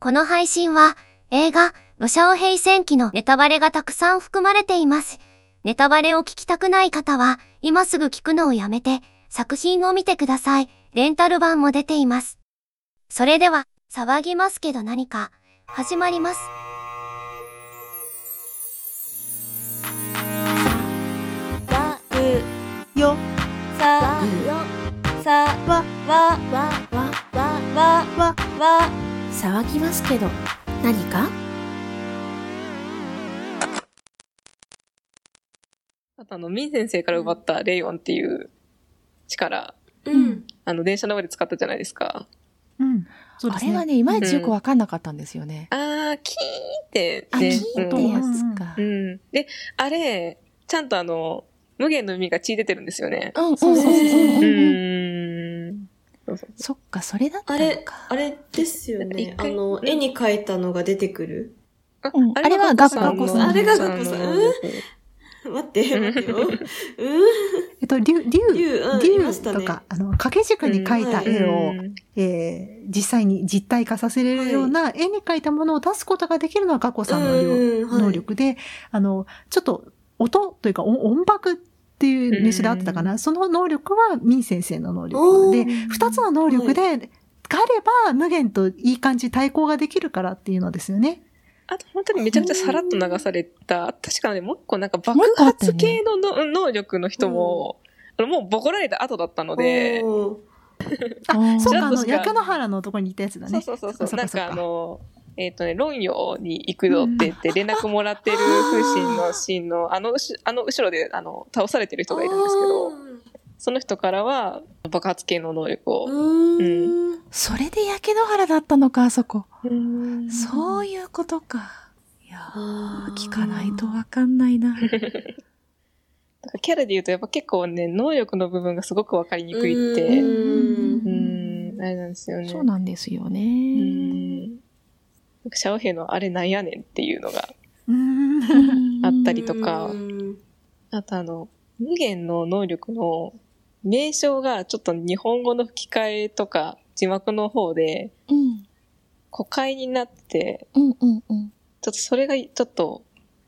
この配信は映画、ロシャオ平戦記のネタバレがたくさん含まれています。ネタバレを聞きたくない方は、今すぐ聞くのをやめて、作品を見てください。レンタル版も出ています。それでは、騒ぎますけど何か、始まります。わうよさうさわわわわわわわわ騒ぎますけど何か？あとあの、ミン先生から奪ったレイオンっていう力、うんあの、電車の上で使ったじゃないですか。うんそうですねあれはねいまいちよくわかんなかったんですよね、あー、キーンって、あ、ね。キーンってやつかうん。うん。で、あれ、ちゃんとあの、無限の海が血出てるんですよね。うんうんそうそうそううそうーん。そうそうそっかそれだったあれのか。あれですよね。あの絵に描いたのが出てくる？あうんあれはガッコさんあれがガッコさん。の待って待ってよ。うん。えっと、竜、竜、竜うんい竜ましたね。とか、あの、掛け軸に描いた絵を、うん。えー実際に実体化させれるような絵に描いたものを出すことができるのはガコさんの量うんはい。能力で、あの、ちょっと音というか音音爆っていう名詞であってたかな、その能力はミン先生の能力で。二つの能力で、があれば無限といい感じ対抗ができるからっていうのですよね。あと本当にめちゃめちゃさらっと流された、確かね、もう一個なんか爆発ね系のの能力の人も、あのもうボコられた後だったので、あ、あそうか、あの、ちょっとしか焼け野原のとこにいたやつだね。そうそうそうそう。なんかあの、えっ、とね、論用に行くぞって言って連絡もらってる風神のシーンの、あのあの後ろで、あの、倒されてる人がいるんですけど、その人からは爆発系の能力を。うーん。それで焼け野原だったのかあそこ。うん。そういうことか。いや聞かないとわかんないな。なんかキャラで言うとやっぱ結構ね、能力の部分がすごくわかりにくいって、ううん。ん、あれなんですよね。そうなんですようねシャオヘイのあれなんやねんっていうのが。あったりとか。う、ん。あとあの、無限の能力の名称がちょっと日本語の吹き替えとか字幕の方でうん。誤解になって、うんうんうん。ちょっとそれがちょっと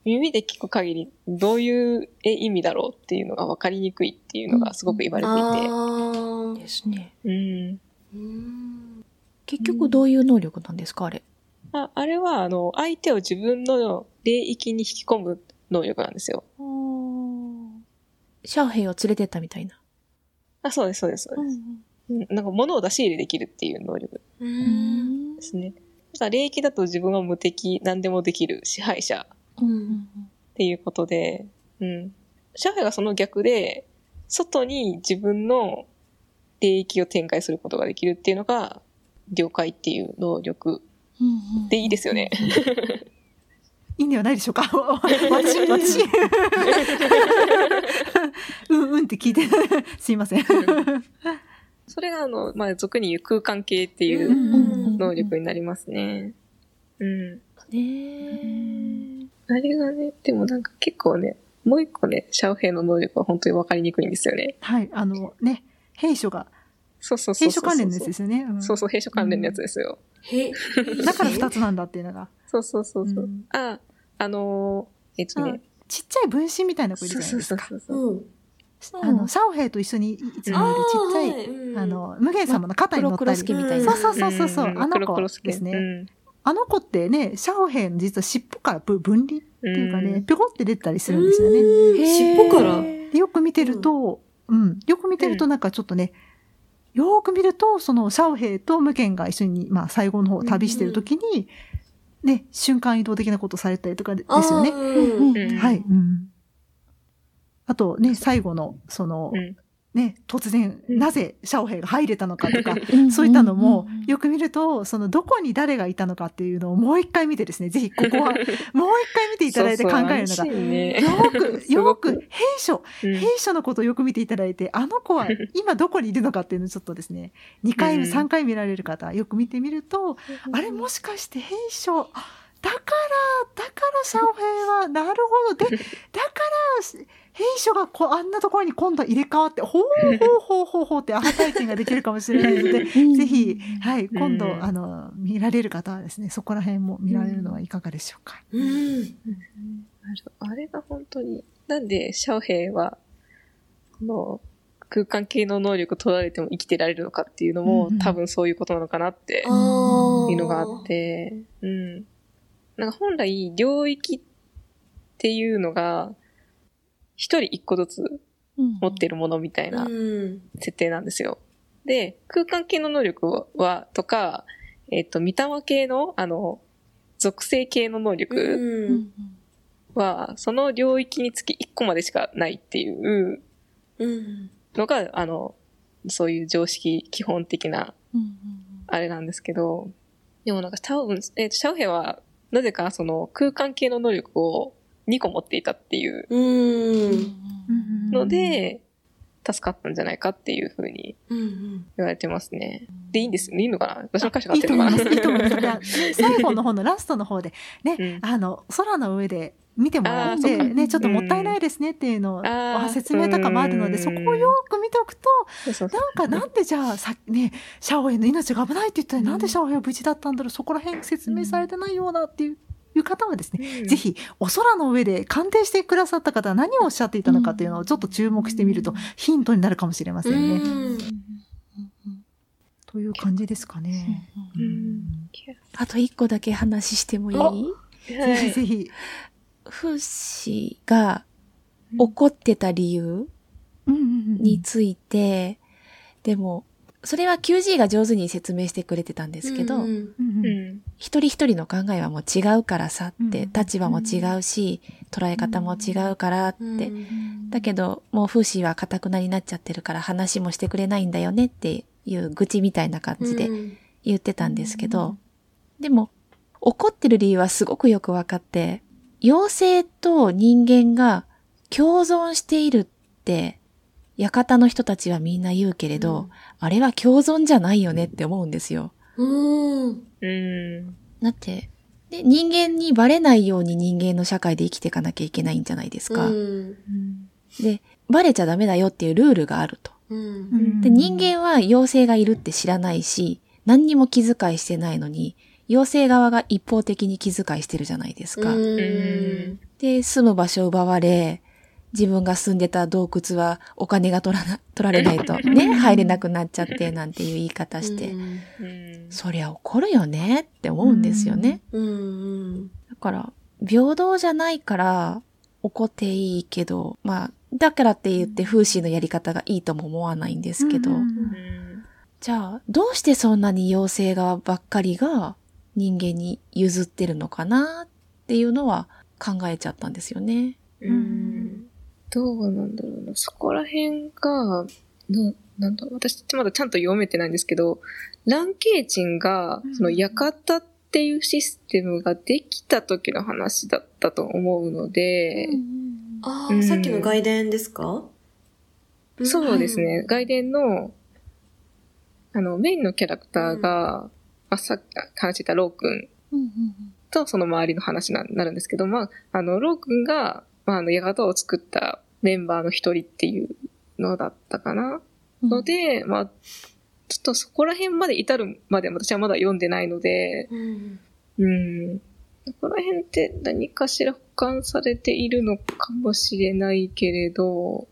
耳で聞く限りどういう意味だろうっていうのが分かりにくいっていうのがすごく言われていて。ですね。うん。うん。結局どういう能力なんですかあれああれは、あの、相手を自分の霊域に引き込む能力なんですよ。シャオヘイを連れてったみたいなあ、そうです、そうです、そうです。うんなんか物を出し入れできるっていう能力ですね。ただ霊域だと自分は無敵、何でもできる支配者うんっていうことで、うん。シャフェがその逆で、外に自分の霊域を展開することができるっていうのが、了解っていう能力うんでいいですよね。いいんではないでしょうか私、私。うんうんって聞いて、すいません。それがあの、まあ、俗に言う空間系っていうんううん能力になりますね。うん。ねえあれがね、でもなんか結構ね、もう一個ね、シャオヘイの能力は本当に分かりにくいんですよね。はい、あのね、兵所が、そうそうそうそ。兵所関連のやつですよね。んそうそう、兵所関連のやつですよ。へ だから二つなんだっていうのが。そうそうそうそう。うんあ、あのーえっとね。ちっちゃい分身みたいな子いるじゃないですか。そうそうそうそう。うんあの、シャオヘイと一緒にいつもいるちっちゃい、いあの、無限様の肩に乗った黒黒り。みたいなそうそうそうそうそう、んあの子ですね。うんあの子ってね、シャオヘイの実は尻尾からぶ分離っていうかね、うんぴょこって出てたりするんですよね。うん尻尾から？でよく見てると、うん、よく見てるとなんかちょっとね、よーく見ると、そのシャオヘイと無限が一緒に、まあ最後の方旅してる時に、ね、瞬間移動的なことされたりとかでですよね。うんうんはい。うん。あとね、最後の、その、うんね、突然、うん。なぜシャオヘイが入れたのかとか、うん。そういったのもよく見ると、その、どこに誰がいたのかっていうのをもう一回見てですね、ぜひここは、もう一回見ていただいて考えるのが、よー く、よーく、兵所、うん。兵所のことをよく見ていただいて、あの子は今どこにいるのかっていうのをちょっとですね、2回目、うん。3回見られる方、よく見てみると、あれもしかして兵所、あだから、だからシャオヘイは、なるほど。で、だから、兵所がこうあんなところに今度は入れ替わって、ほうほうほうほうほうってアハ体験ができるかもしれないので、うんぜひ、はい、今度、うんあの、見られる方はですね、そこら辺も見られるのはいかがでしょうか。うん。あれが本当に、なんでシャオヘイは、この空間系の能力取られても生きてられるのかっていうのも、うんうん多分そういうことなのかなっていうのがあって、うん。なんか本来領域っていうのが、一人一個ずつ持ってるものみたいなうん。設定なんですよ。で、空間系の能力は、とか、えっ、と、見た目系の、あの、属性系の能力、うん。は、その領域につき1個までしかないっていううん。のが、あの、そういう常識、基本的な、あれなんですけど、でもなんか多分、えっ、と、シャオヘイは、なぜかその空間系の能力を2個持っていたっていううん。ので、助かったんじゃないかっていうふうにうん。言われてますね。で、いいんですいいのかな？私の解釈合いいってるのかなと思います。いいと思います。最後の方のラストの方で、ね、うんあの、空の上で見てもらって、ね、ちょっともったいないですねっていうのを、説明とかもあるので、うんそこをよく見ておくと、なんかなんでじゃあさねシャオヘイの命が危ないって言ったら、なんでシャオヘイは無事だったんだろうそこら辺説明されてないようなっていう。いう方はですね、うんぜひお空の上で鑑定してくださった方は何をおっしゃっていたのかっていうのをちょっと注目してみるとヒントになるかもしれませんね。うん。という感じですかね。うんあと一個だけ話してもいい？おはぜひいぜひ。フーシーが怒ってた理由について、でも、それは QG が上手に説明してくれてたんですけど、うんうんうん。うん一人一人の考えはもう違うからさって、うん。立場も違うし、捉え方も違うからって、うん。だけど、もうフーシーは堅くなになっちゃってるから話もしてくれないんだよねっていう愚痴みたいな感じでうん。言ってたんですけど、でも、怒ってる理由はすごくよくわかって、妖精と人間が共存しているって、館の人たちはみんな言うけれど、あれは共存じゃないよねって思うんですよ。うん。うんだって、で、人間にバレないように人間の社会で生きていかなきゃいけないんじゃないですか。うん。で、バレちゃダメだよっていうルールがあると。うん。で、人間は妖精がいるって知らないし、何にも気遣いしてないのに、妖精側が一方的に気遣いしてるじゃないですか。うん。で、住む場所を奪われ、自分が住んでた洞窟はお金が取らな、取られないと ね、入れなくなっちゃって、なんていう言い方して、そりゃ怒るよねって思うんですよね。うん。だから、平等じゃないから怒っていいけど、まあ、だからって言って風刺のやり方がいいとも思わないんですけど、じゃあ、どうしてそんなに妖精側ばっかりが人間に譲ってるのかなっていうのは考えちゃったんですよね。うんどうなんだろうな。そこら辺が、ななんだ私まだちゃんと読めてないんですけど、ランケーチンが、その館っていうシステムができた時の話だったと思うので、ああ、うん。さっきの外伝ですか？そうですね。外伝の、あの、メインのキャラクターが、まあ、さっき話してたロー君とその周りの話にななるんですけど、まあ、あの、ロー君が、まあ、あの、館を作ったメンバーの一人っていうのだったかな、ので、まあ、ちょっとそこら辺まで至るまで私はまだ読んでないので、うん。うん。そこら辺って何かしら保管されているのかもしれないけれど、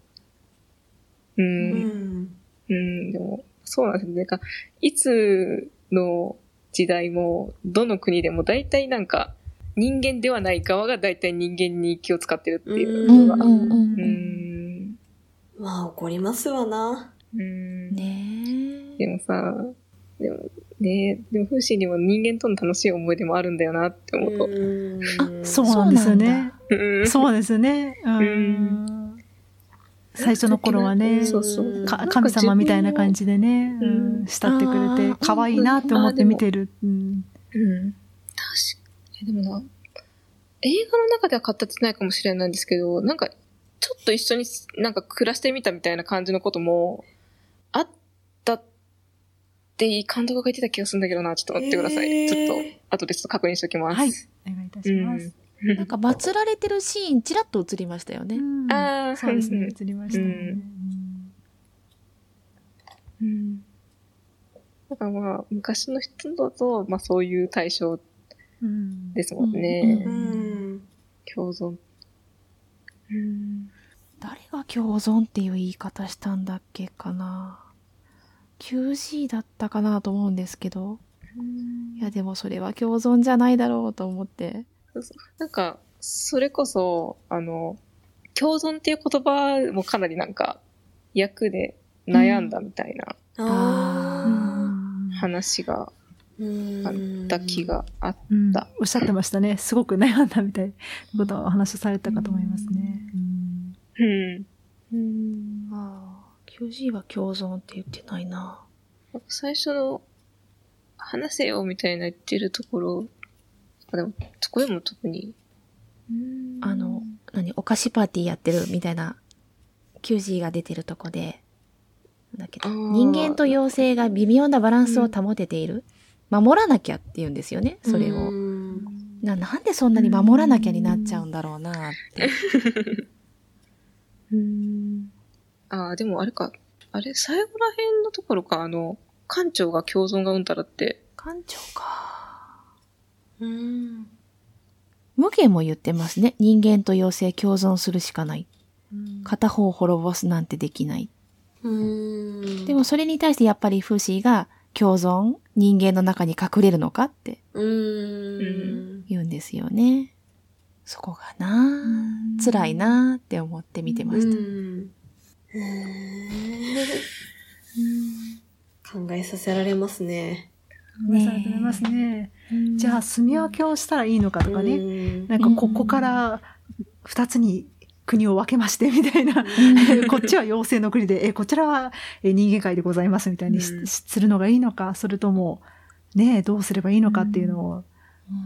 う。うんん。うん、でも、そうなんですね。なんか、いつの時代も、どの国でも大体なんか、人間ではない側が大体人間に気を使ってるっていううんのが、うんうんううん。ん。まあ、怒りますわな。うん。ねでもさ、でも、ねでも、風刺にも人間との楽しい思い出もあるんだよなって思うと。うん。そうなんですよね。うんそうですね。うんうん最初の頃はね、そうそうか神様みたいな感じでね、うんうん慕ってくれあて、ー可愛いなって思って見てる。うんうん。確かに。でもな、映画の中では語ってないかもしれないんですけど、なんか、ちょっと一緒になんか暮らしてみたみたいな感じのことも、あったって監督が言ってた気がするんだけどな、ちょっと待ってください。へーちょっと、後でちょっと確認しておきます。はい。お願いいたします。なんか祀られてるシーンちらっと映りましたよね。うんああ、そうですね、ん映りましたね。うん。なんかまあ、昔の人だと、まあそういう対象うんですもんね。共存。うん。誰が共存っていう言い方したん。だっけかな。QG だったかなと思うん。ですけど。いやでもそれは共存じゃないだろうと思って。なん。か、それこそ、あの、共存っていう言葉もかなりなん。か、役で悩ん。だみたいな話があった気。があっうんたおっしゃってましたね。すごく悩んだみたいなことをお話しされたかと思いますね。うん。うん。ああ、QG は共存って言ってないな。最初の、話せよみたいな言ってるところ、あ、でも、そこでも特に、あの、何、お菓子パーティーやってるみたいな、QG が出てるとこで、だけど、人間と妖精が微妙なバランスを保てている。守らなきゃって言うんですよね、それを。うんななんでそんなに守らなきゃになっちゃうんだろうなって。うん。ああ、でもあれか、あれ、最後ら辺のところか、あの、館長が共存がうんたらって、館長か。うん。無限も言ってますね。人間と妖精共存するしかない。うん片方を滅ぼすなんてできない。うん。でもそれに対してやっぱりフーシーが共存人間の中に隠れるのかってうん。言うんですよね。そこがなあ辛いなあって思って見てました。考えさせられますね。考えされてますね。じゃあ、住み分けをしたらいいのかとかね。ねなんか、ここから二つに国を分けまして、みたいな。こっちは妖精の国で、え、こちらはえ人間界でございますみたいにするのがいいのか、それとも、ねどうすればいいのかっていうのを、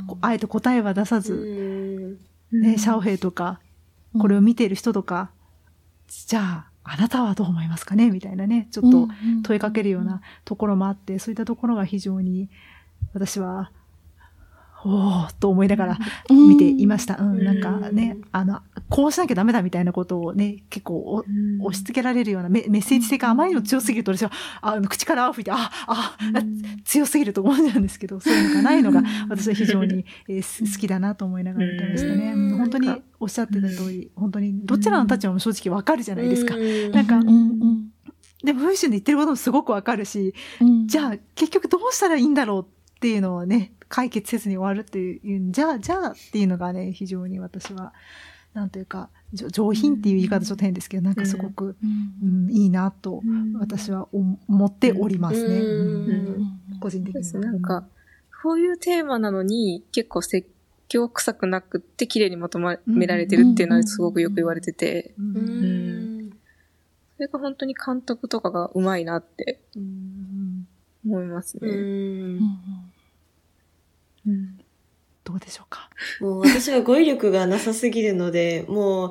こあえて答えは出さず、ね、シャオヘイとか、これを見ている人とか、じゃあ、あなたはどう思いますかねみたいなね、ちょっと問いかけるようなところもあって、そういったところが非常に、私は、おーと思いながら見ていました。うん、なんかね、あの、こうしなきゃダメだみたいなことをね、結構お押し付けられるようなメメッセージ性があまりにも強すぎると私は、あの口から泡吹いて、あ、あ、あ強すぎると思うんですけど、そういうのがないのが、私は非常に、えーす好きだなと思いながら見てましたね。うん。うん本当におっしゃってた通り、本当にどちらの立場も正直わかるじゃないですか。うん。なんかうん。うん。でも、風春で言ってることもすごくわかるし、うん。じゃあ結局どうしたらいいんだろうっていうのをね、解決せずに終わるっていう、じゃあ、じゃあっていうのがね、非常に私は、なんというか、上品っていう言い方ちょっと変ですけど、なんかすごく、うん。うん。いいなと、私は思っておりますね。うん。うん。うん。個人的には。ですなんか、こういうテーマなのに、結構説教臭くなくって綺麗にまとめられてるっていうのはすごくよく言われてて、うん、ううん。ん。それが本当に監督とかがうまいなってうん。思いますうね。ん。うんどうでしょうか？もう私は語彙力がなさすぎるので、もう、も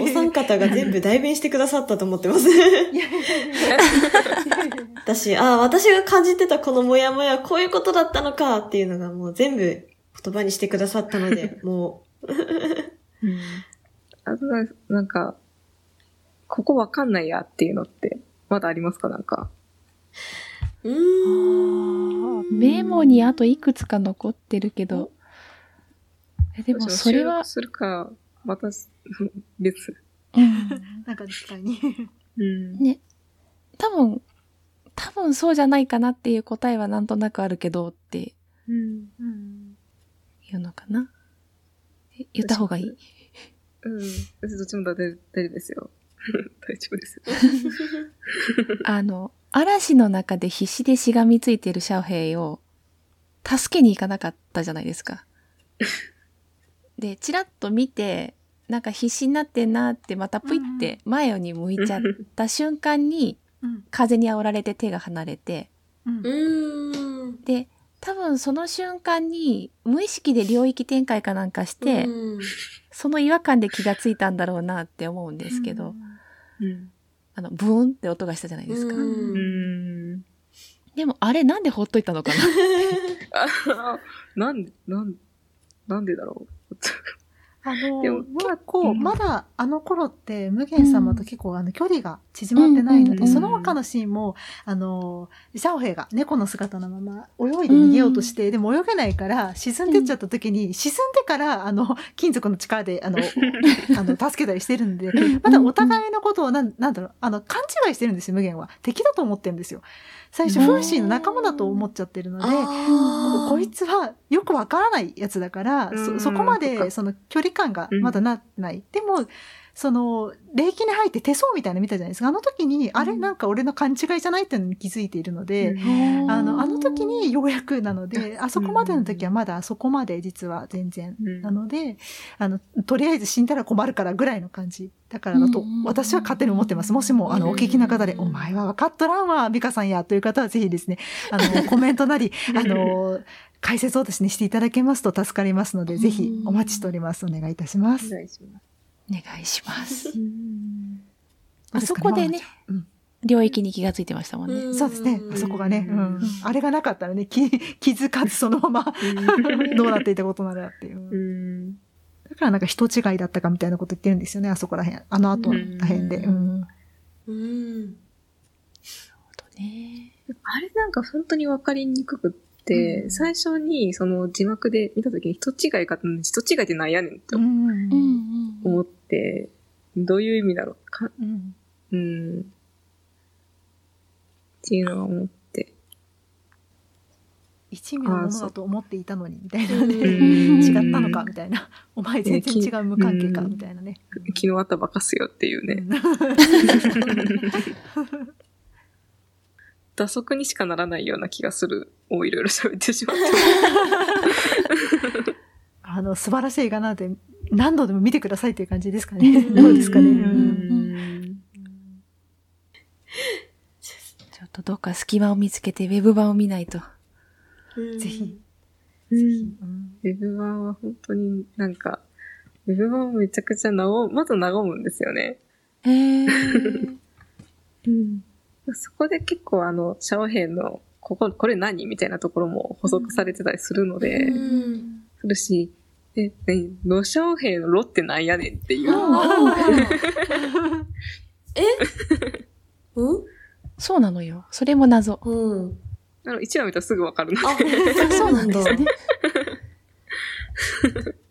うお三方が全部代弁してくださったと思ってます。私、ああ、私が感じてたこのモヤモヤ、こういうことだったのかっていうのがもう全部言葉にしてくださったので、もうんあとななんか、ここわかんないやっていうのって、まだありますか？なんか。メモにあといくつか残ってるけど、えでもそれはするか、また、別。うんなんか機会に。うん。ね、多分、多分そうじゃないかなっていう答えはなんとなくあるけどってうん。うんいうのかな。え言った方がいい？うん。別にどっちも大 大丈夫ですよ。大丈夫ですよ。あの、嵐の中で必死でしがみついているシャオヘイを助けに行かなかったじゃないですか。で、チラッと見て、なんか必死になってんなってまたプイって前に向いちゃった瞬間にうん。風に煽られて手が離れて、うん。で、多分その瞬間に無意識で領域展開かなんかして、うん。その違和感で気がついたんだろうなって思うんですけど、うん。あの、ブーンって音がしたじゃないですか。うんうん。でもあれなんでほっといたのかな あなんで、なん、なんでだろう。あの、でも結構、うん。まだあの頃って、無限様と結構、あの、距離が縮まってないので、うんその他のシーンも、あの、シャオヘイが猫の姿のまま泳いで逃げようとして、でも泳げないから、沈んでっちゃった時に、沈んでから、あの、金属の力で、あの、あの、助けたりしてるんで、まだお互いのことを、なん、なんだろう、あの、勘違いしてるんですよ、無限は。敵だと思ってるんですよ。最初、うんフーシーの仲間だと思っちゃってるので、こいつはよくわからないやつだから、うんそ、そこまでその距離感がまだなってない。でも、その、霊気に入って手相みたいなの見たじゃないですか。あの時に、あれなんか俺の勘違いじゃないっていうのに気づいているので、あの、あの時にようやくなので、あそこまでの時はまだあそこまで実は全然。うんなので、あの、とりあえず死んだら困るからぐらいの感じ。だからだとうん、私は勝手に思ってます。もしも、あの、お聞きの方で、お前は分かっとらんわ、美香さんや、という方はぜひですね、あの、コメントなり、あの、解説をですね、していただけますと助かりますので、ぜひお待ちしております。お願いいたします。お願いします。お願いします。あそこでね、うん領域に気がついてましたもんね。そうですね。あそこがね、んん。あれがなかったらね、気、気づかずそのままどうなっていたことならっていう。うん。だからなんか人違いだったかみたいなこと言ってるんですよね、あそこら辺。あの後ら辺で。ううん。うん。ねあれなんか本当にわかりにくくって、うん最初にその字幕で見たときに人違いか、人違いってなんやねんって思って、どういう意味だろうか、うん。うん。っていうのは思って。一味のものだと思っていたのに、みたいなうんね。うん違ったのか、みたいな。お前全然違う無関係か、うんみたいなね。昨日あったばかすよっていうね。打足にしかならないような気がするをいろいろ喋ってしまって。あの、素晴らしい映画なんて何度でも見てくださいっていう感じですかね。うんどうですかね。ちょっとどっか隙間を見つけてウェブ版を見ないと。ぜひ。うんうんウェブ版は本当になんか、ウェブ版めちゃくちゃなお、まず和むんですよね。へー。うん。そこで結構あの、シャオヘイの、ここ、これ何みたいなところも補足されてたりするので、うん。するし、え、ね、ロシャオヘイのロってなんやねんっていう。うん？そうなのよ。それも謎。うん。あの、1話見たらすぐわかるの。あ、そうなんだ。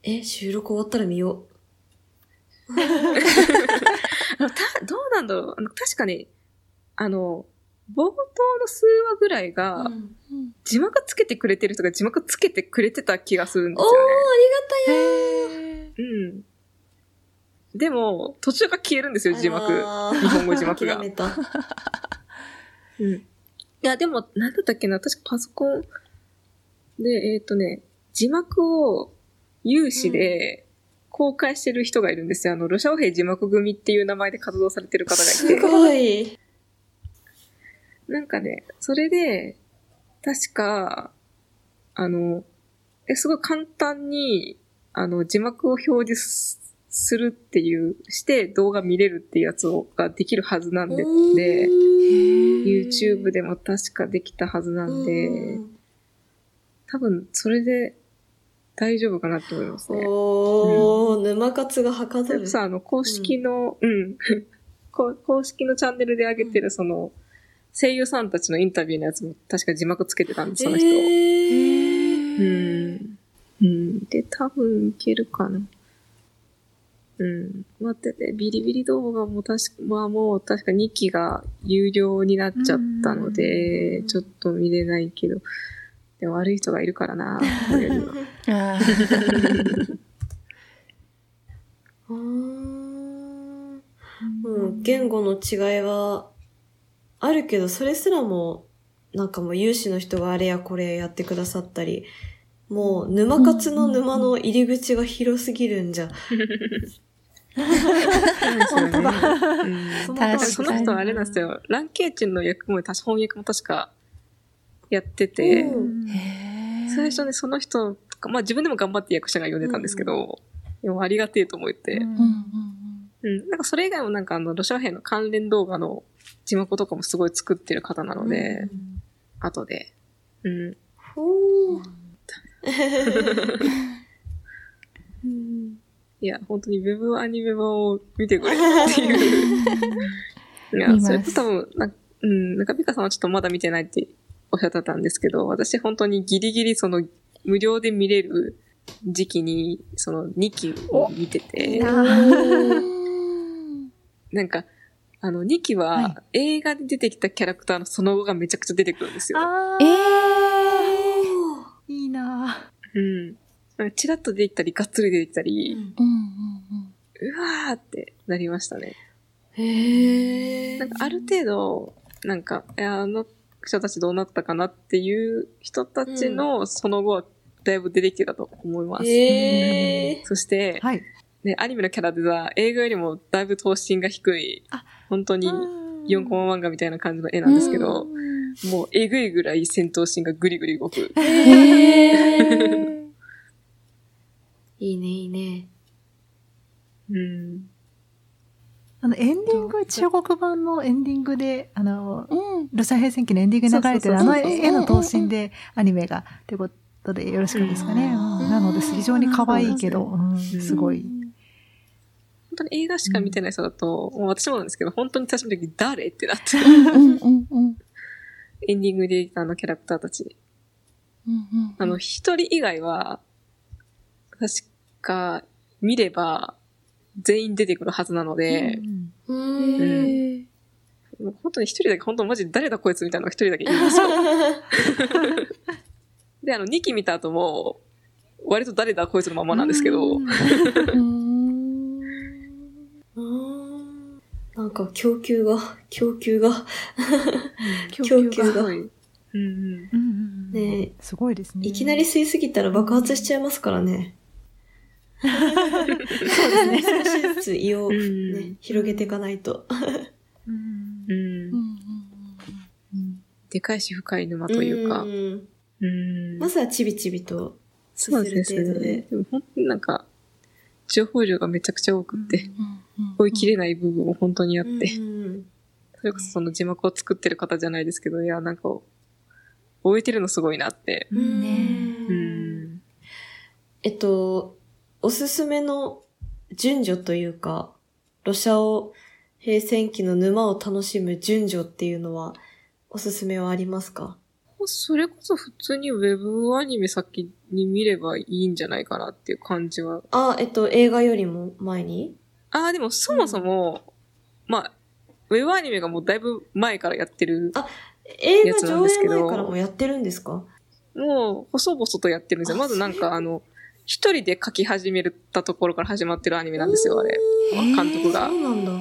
え、収録終わったら見よあのたどうなんだろうあの、確かに、あの、冒頭の数話ぐらいうが、うん字幕つけてくれてる人が字幕つけてくれてた気がするんでおー、すあよりね。うん。でも、途中から消えるんですよ、がた字幕。あー日本語字幕が 諦めた。うん。いや、でも、なんだったっけな、確かパソコンで、えっ、とね、字幕を有志で公開してる人がいるんですよ。あの、ロシアオ兵字幕組っていう名前で活動されてる方がいすて。ごい。なんかね、それで、確か、あの、え、すごい簡単に、あの、字幕を表示すするっていう、して動画見れるっていうやつをができるはずなんで、で、YouTube でも確かできたはずなんで、多分それで大丈夫かなと思いますね。おー、沼活がはかどる。それこそあの、公式の、うん、こう公式のチャンネルで上げてるその、声優さんたちのインタビューのやつも確か字幕つけてたんです、その人。えーうん。うん。で、多分いけるかな。うん。待ってて、ビリビリ動画も確か、まあもう確か2期が有料になっちゃったので、ちょっと見れないけど、でも悪い人がいるからな、これには。あー うーんうん、言語の違いはあるけど、それすらも、なんかもう有志の人があれやこれやってくださったり、もう沼活の沼の入り口が広すぎるんじゃ。本当だ。うんその確かに。その人はあれなんですよ。ランケイチンの役も、確か翻訳も確かやってて、最初ね、その人とか、まあ自分でも頑張って役者が呼んでたんですけど、でもありがてえと思って、うんうんうんうん。なんかそれ以外もなんかあの、ロシア兵の関連動画の字幕とかもすごい作ってる方なので、後で。うん。ほー うんいいや、本当にウェブアニメ版を見てくれっていう。いやそれと多分、なうん、なんかミカさんはちょっとまだ見てないっておっしゃってたんですけど、私本当にギリギリその無料で見れる時期に、その2期を見てて、なんか、あの2期はは映画で出てきたキャラクターのその後がめちゃくちゃ出てくるんですよ。あえー、いいなうん。なんかチラッと出てきたり、がっつり出てきたり、ー。うんうんうん。うわーってなりましたね。へえ。なんかある程度、なんか、あの人たちどうなったかなっていう人たちのその後はだいぶ出てきてたと思います。へえ。そして、はい。ね、アニメのキャラデザ、映画よりもだいぶ頭身が低いあ、本当に4コマ漫画みたいな感じの絵なんですけど、もうえぐいぐらい戦闘シーンがぐりぐり動く。いいね、いいね。うん。あの、エンディング、中国版のエンディングで、あの、うん。ロシア平戦記のエンディングに流れてるあの絵の頭身でアニメが、ということでよろしかったですかね。なので、非常に可愛いけど、うんんすごい。本当に映画しか見てない人だと、もう私もなんですけど、本当に最初の時誰ってなって。エンディングであのキャラクターたち。うんあの、一人以外は、確か、見れば、全員出てくるはずなので、本当に一人だけ、本当マジで誰だこいつみたいなのが一人だけいるんですよ。で、あの、2期見た後も、割と誰だこいつのままなんですけど、なんか供給が、供給が、供 供給がすごい。うんうん。うんうんうんねすごいですね。いきなり吸いすぎたら爆発しちゃいますからね。そうですね。少しずつ胃をうんね、広げていかないと。うんうんうんうんでかいし深い沼というか。んうんまずはちびちびとそうです。ねでも本当になんか、情報量がめちゃくちゃ多くって、うん追い切れない部分も本当にあって、うんそれこそその字幕を作ってる方じゃないですけど、いや、なんか、終えてるのすごいなって。うんねうん。えっと、おすすめの順序というか、ロシアオ平戦期の沼を楽しむ順序っていうのは、おすすめはありますか？それこそ普通にウェブアニメ先に見ればいいんじゃないかなっていう感じは。あ、えっと、映画よりも前に？ああ、でもそもそも、まあ、ウェブアニメがもうだいぶ前からやってる。あ映画やつなん上ですけど映前からもやってるんですか？もう、細々とやってるんですよ。あまずなんかあの、一人で書き始めたところから始まってるアニメなんですよ、あれ。監督がそうなんだ。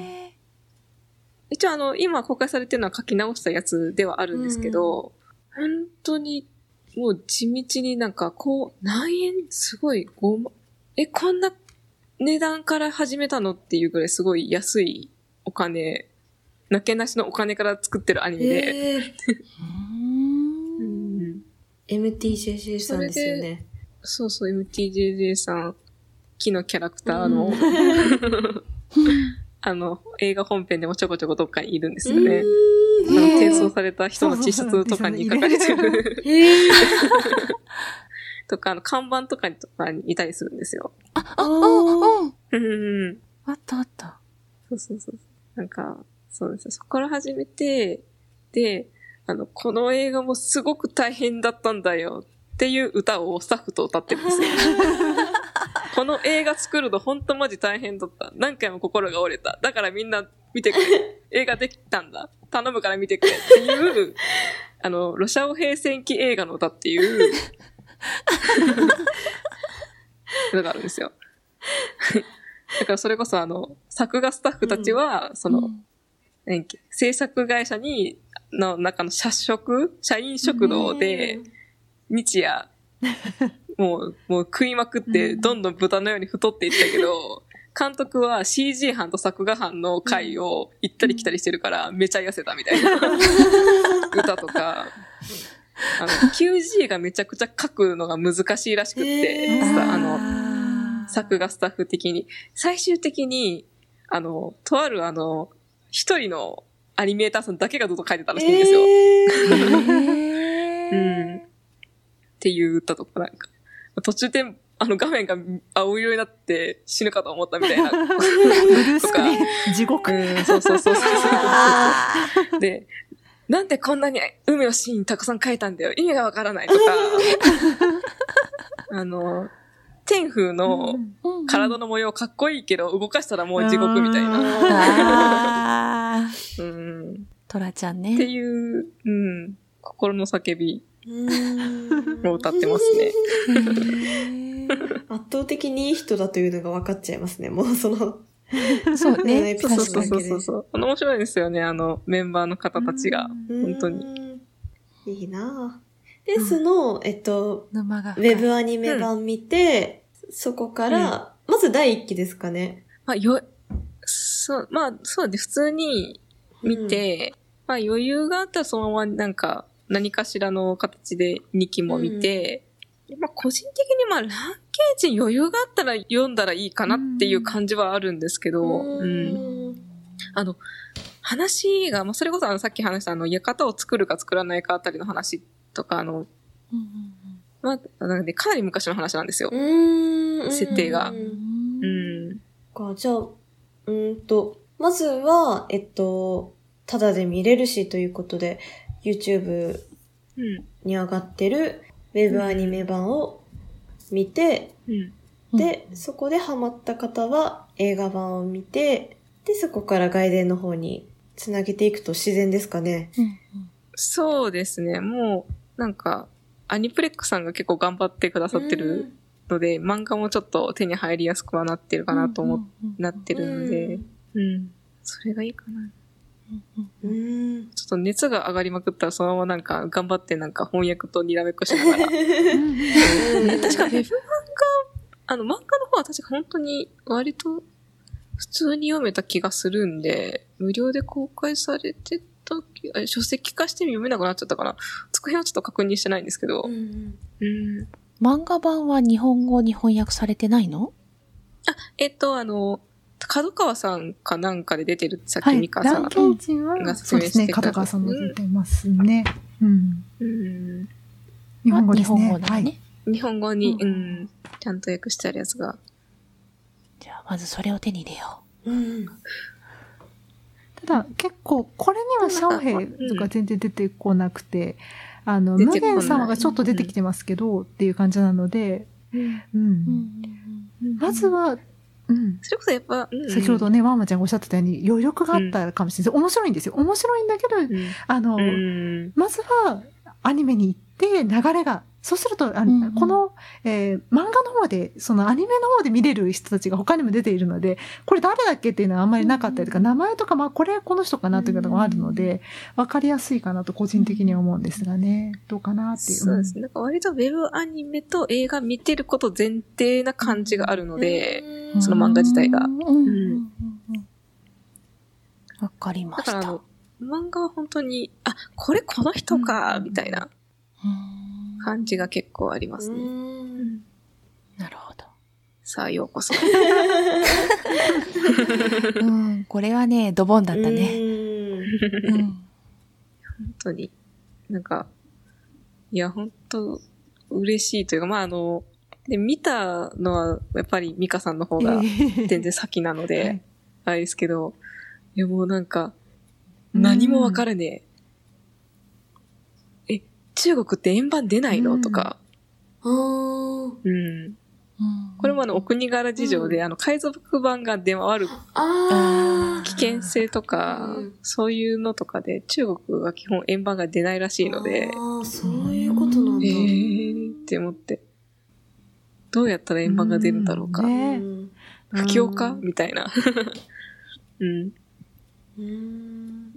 一応あの、今公開されてるのは書き直したやつではあるんですけど、本当に、もう地道になんか、こう、何円すごい、5万、え、こんな値段から始めたのっていうぐらいすごい安いお金、なけなしのお金から作ってるアニメで、へー。うん。うん。MTJJ さんですよね。そうそう、MTJJ さん、木のキャラクターの、あの、映画本編でもちょこちょこどっかにいるんですよね。あの転送された人の T シャツとかに書かれてる。とか、あの、看板とかにとかにいたりするんですよ。あ、あ、うん。うんうん。あったあった。そうそうそう。なんか、そうですよ。そこから始めて、で、あの、この映画もすごく大変だったんだよっていう歌をスタッフと歌ってるんですよ。この映画作るのほんとマジ大変だった。何回も心が折れた。だからみんな見てくれ。映画できたんだ。頼むから見てくれっていう、あの、ロシア語平戦期映画の歌っていう、のがあるんですよ。だからそれこそあの、作画スタッフたちは、その、何やっけ制作会社に、の中の社食社員食堂で、日夜、もう、もう食いまくって、どんどん豚のように太っていったけど、監督は CG 班と作画班の回を行ったり来たりしてるから、めちゃ痩せたみたいな。歌とか、あの、9G がめちゃくちゃ書くのが難しいらしくって、へーさあの、作画スタッフ的に。最終的に、あの、とあるあの、一人のアニメーターさんだけがずっと書いてたらしいんですよ。えーうん。っていう歌とかなんか、途中であの画面が青色になって死ぬかと思ったみたいな。ブルースクリーン、地獄。うん、そうそうそうそうあそう。で、なんでこんなに海のシーンたくさん描いたんだよ。意味がわからないとか、あの、天風のー体の模様かっこいいけど、動かしたらもう地獄みたいな。うん。トラちゃんってね。いう、うん、心の叫びを歌ってますね。圧倒的にいい人だというのが分かっちゃいますね。もうその、そうねね。そうそうそうそうそう。あの面白いですよね、あの、メンバーの方たちが。本当に。に。いいなぁで、その、えっと、ウェブアニメ版見て、そこから、まず第一期ですかね。まあ、よ、そう、まあ、そうで、普通に見て、まあ、余裕があったらそのままなんか、何かしらの形で2期も見て、でまあ、個人的にまあ、ランケージに余裕があったら読んだらいいかなっていう感じはあるんですけど、うん。ん。あの、話が、まあ、それこそあの、さっき話したあの、館を作るか作らないかあたりの話とか、あの、まあ、なんで、かなり昔の話なんですよ。うーん。設定がううんじゃあ、うーんと、まずは、えっと、ただで見れるしということで、YouTube うん。に上がってるウェブアニメ版を見て、うん。で、そこでハマった方は映画版を見て、で、そこから外伝の方につなげていくと自然ですかね。うんそうですね。もう、なんか、アニプレックさんが結構頑張ってくださってるので、漫画もちょっと手に入りやすくはなってるかなと思っ、なってるので、うん。それがいいかな。うーん。ちょっと熱が上がりまくったらそのままなんか頑張ってなんか翻訳とにらめっこしながら。ね確かウェブ漫画、あの漫画の方は確か本当に割と普通に読めた気がするんで、無料で公開されてた気あ書籍化して読めなくなっちゃったかな。作品はちょっと確認してないんですけど。うんうん。漫画版は日本語に翻訳されてないの？えっと、あの、角川さんかなんかで出てる、さっはいきミ。カさん。が、そうですね。説明してくれた角川さんも出てますね。うん。うん。日本語ですね。日本語だはい。ね。日本語に、ううんん、ちゃんと訳してあるやつが。じゃあ、まずそれを手に入れようん。ただ、結構、これにはシャオヘイとか全然出てこなくて、あの、無限様がちょっと出てきてますけど、っていう感じなので、うう。ん。まずは、うん。それこそやっぱ、うん先ほどね、ワンマちゃんがおっしゃってたように、余力があったかもしれない。面白いんですよ。面白いんだけど、うんあの、うん。まずはアニメに行って流れが、そうすると、あうんうん。この、えー漫画の方で、そのアニメの方で見れる人たちが他にも出ているので、これ誰だっけっていうのはあんまりなかったりとか、名前とか、まあこれこの人かなというのがあるので、わかりやすいかなと個人的には思うんですがね。どうかなっていう。そうです。ね。なんか割とウェブアニメと映画見てること前提な感じがあるので、うん。その漫画自体が。うんうんうん。うん。わかりました。だからあの、漫画は本当に、あ、これこの人か、うん。みたいな。うん感じが結構ありますね。うんなるほど。さあ、ようこそ。うん、これはね、ドボンだったね。うんうん。本当に。なんか、いや、本当嬉しいというか、まあ、あの、で、見たのは、やっぱりミカさんの方が 全然先なので、はいあれですけど、いや、もうなんか、何もわからねえ。え、中国って円盤出ないの、うんとか、うん。これもあの、お国柄事情で、あの、海賊版が出回る。危険性とか、うんそういうのとかで、中国は基本円盤が出ないらしいので、ああ、そういうことなんだ。えーって思って。どうやったら円盤が出るんだろうか。不況か？みたいな。うん。うん。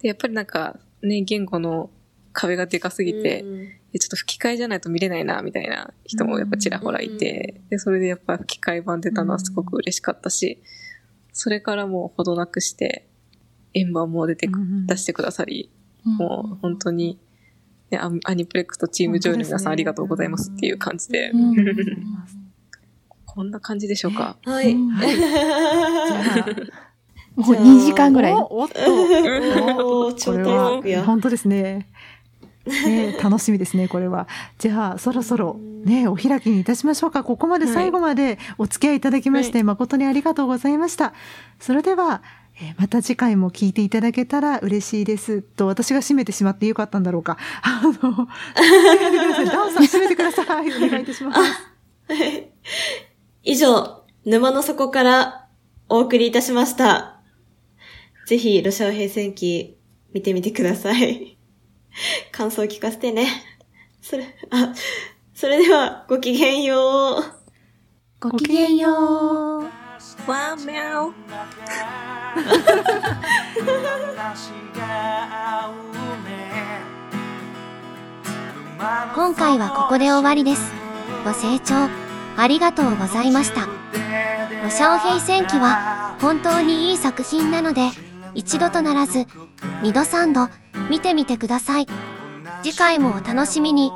で、やっぱりなんか、ね、言語の壁がでかすぎて、うんえちょっと吹き替えじゃないと見れないな、みたいな人もやっぱちらほらいて、で、それでやっぱ吹き替え版出たのはすごく嬉しかったし、それからもうほどなくして、円盤も出てく、うん出してくださり、もう本当に、ね、アアニプレックスとチームジョイの皆さんありがとうございますっていう感じで、うん こんな感じでしょうか？はい。うん じゃあもう2時間ぐらい。おおっと。おー超これ大作や。は本当ですね。ね、楽しみですね、これは。じゃあ、そろそろね、お開きにいたしましょうか。ここまで最後までお付き合いいただきまして、はい誠にありがとうございました。それでは、えーまた次回も聞いていただけたら嬉しいです。と、私が締めてしまってよかったんだろうか。あの、締めてください。ダオさん締めてください。お願いいたします。以上、沼の底からお送りいたしました。ぜひ、ロシアオ平戦記見てみてください。感想を聞かせてね。それ、あ、それでは、ごきげんよう。ごきげんよう。わー、みゃお。今回はここで終わりです。ご清聴ありがとうございました。ロシャオ平戦記は本当にいい作品なので、一度とならず、二度三度見てみてください。次回もお楽しみに。